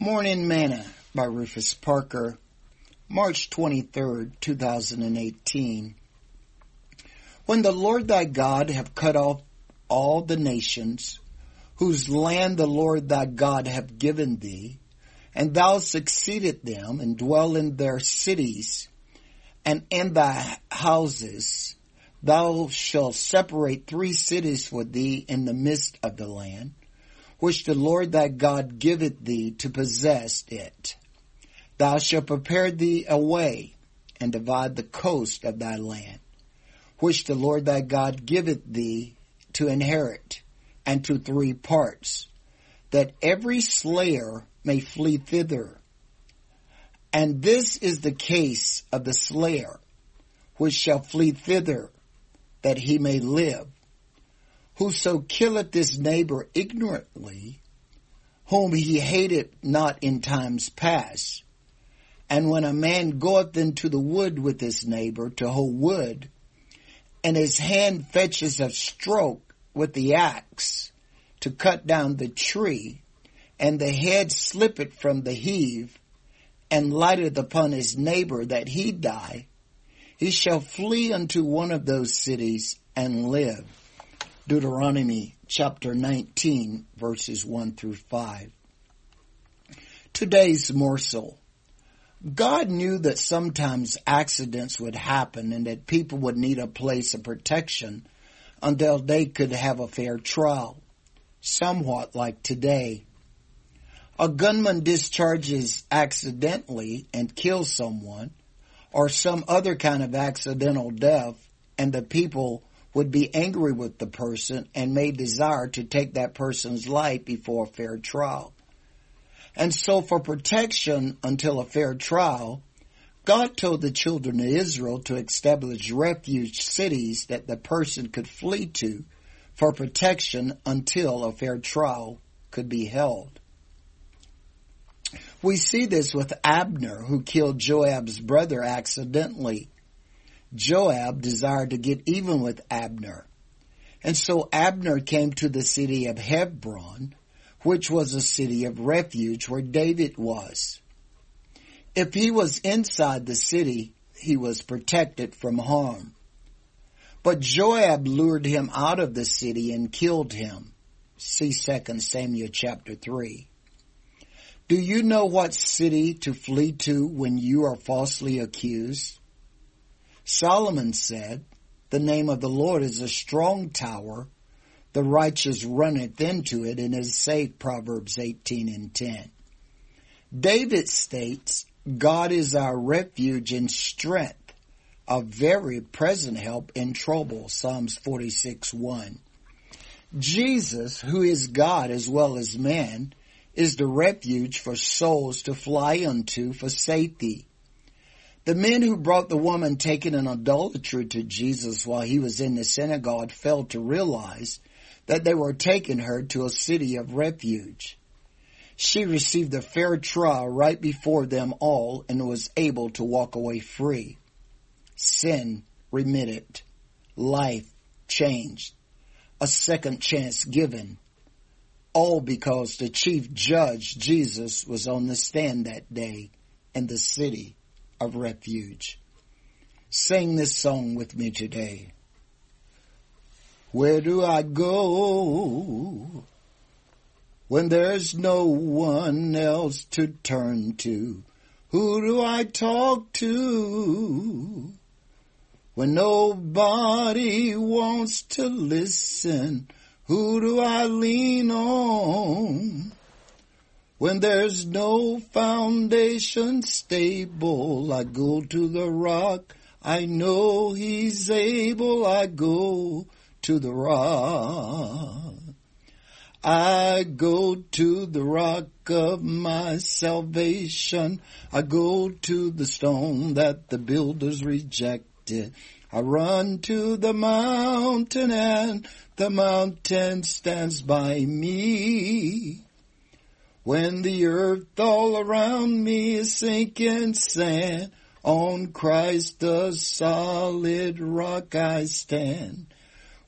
Morning Manna by Rufus Parker, March 23rd, 2018. When the Lord thy God have cut off all the nations, whose land the Lord thy God hath given thee, and thou succeeded them, and dwell in their cities, and in thy houses, thou shalt separate three cities for thee in the midst of the land, which the Lord thy God giveth thee to possess it. Thou shalt prepare thee a way and divide the coast of thy land, which the Lord thy God giveth thee to inherit, and to three parts, that every slayer may flee thither. And this is the case of the slayer, which shall flee thither, that he may live. Whoso killeth his neighbor ignorantly, whom he hated not in times past, and when a man goeth into the wood with his neighbor to hoe wood, and his hand fetches a stroke with the axe to cut down the tree, and the head slippeth from the heave, and lighteth upon his neighbor that he die, he shall flee unto one of those cities and live. Deuteronomy chapter 19 verses 1 through 5. Today's morsel. God knew that sometimes accidents would happen and that people would need a place of protection until they could have a fair trial, somewhat like today. A gunman discharges accidentally and kills someone, or some other kind of accidental death, and the people would be angry with the person and may desire to take that person's life before a fair trial. And so for protection until a fair trial, God told the children of Israel to establish refuge cities that the person could flee to for protection until a fair trial could be held. We see this with Abner who killed Joab's brother accidentally Joab desired to get even with Abner. And so Abner came to the city of Hebron, which was a city of refuge where David was. If he was inside the city, he was protected from harm. But Joab lured him out of the city and killed him. See 2 Samuel chapter 3. Do you know what city to flee to when you are falsely accused? Solomon said, the name of the Lord is a strong tower. The righteous runneth into it and is safe, Proverbs 18 and 10. David states, God is our refuge and strength, a very present help in trouble, Psalms 46 1. Jesus, who is God as well as man, is the refuge for souls to fly unto for safety. The men who brought the woman taken in adultery to Jesus while he was in the synagogue failed to realize that they were taking her to a city of refuge. She received a fair trial right before them all and was able to walk away free. Sin remitted. Life changed. A second chance given. All because the chief judge, Jesus, was on the stand that day in the city of refuge. Sing this song with me today. Where do I go when there's no one else to turn to? Who do I talk to when nobody wants to listen? Who do I lean on? When there's no foundation stable, I go to the rock. I know he's able. I go to the rock. I go to the rock of my salvation. I go to the stone that the builders rejected. I run to the mountain and the mountain stands by me. When the earth all around me is sinking sand, on Christ the solid rock I stand.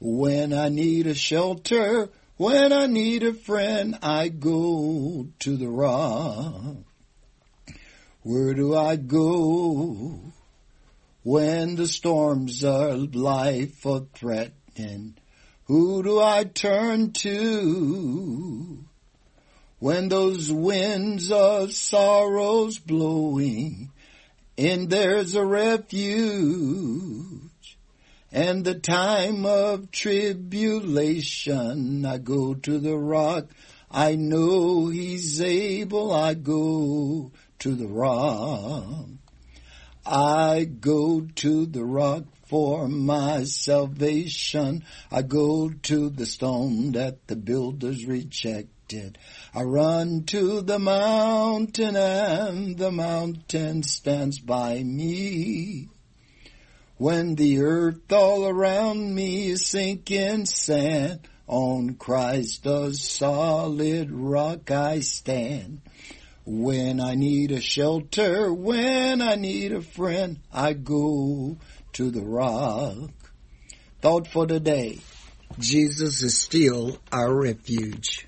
When I need a shelter, When I need a friend, I go to the rock. Where do I go when the storms of life are threatening? Who do I turn to when those winds of sorrows blowing and there's a refuge? And the time of tribulation, I go to the rock. I know he's able. I go to the rock. I go to the rock for my salvation. I go to the stone that the builders rejected. I run to the mountain and the mountain stands by me. When the earth all around me is sinking sand, on Christ the solid rock I stand. When I need a shelter, when I need a friend, I go to the rock. Thought for today. Jesus is still our refuge.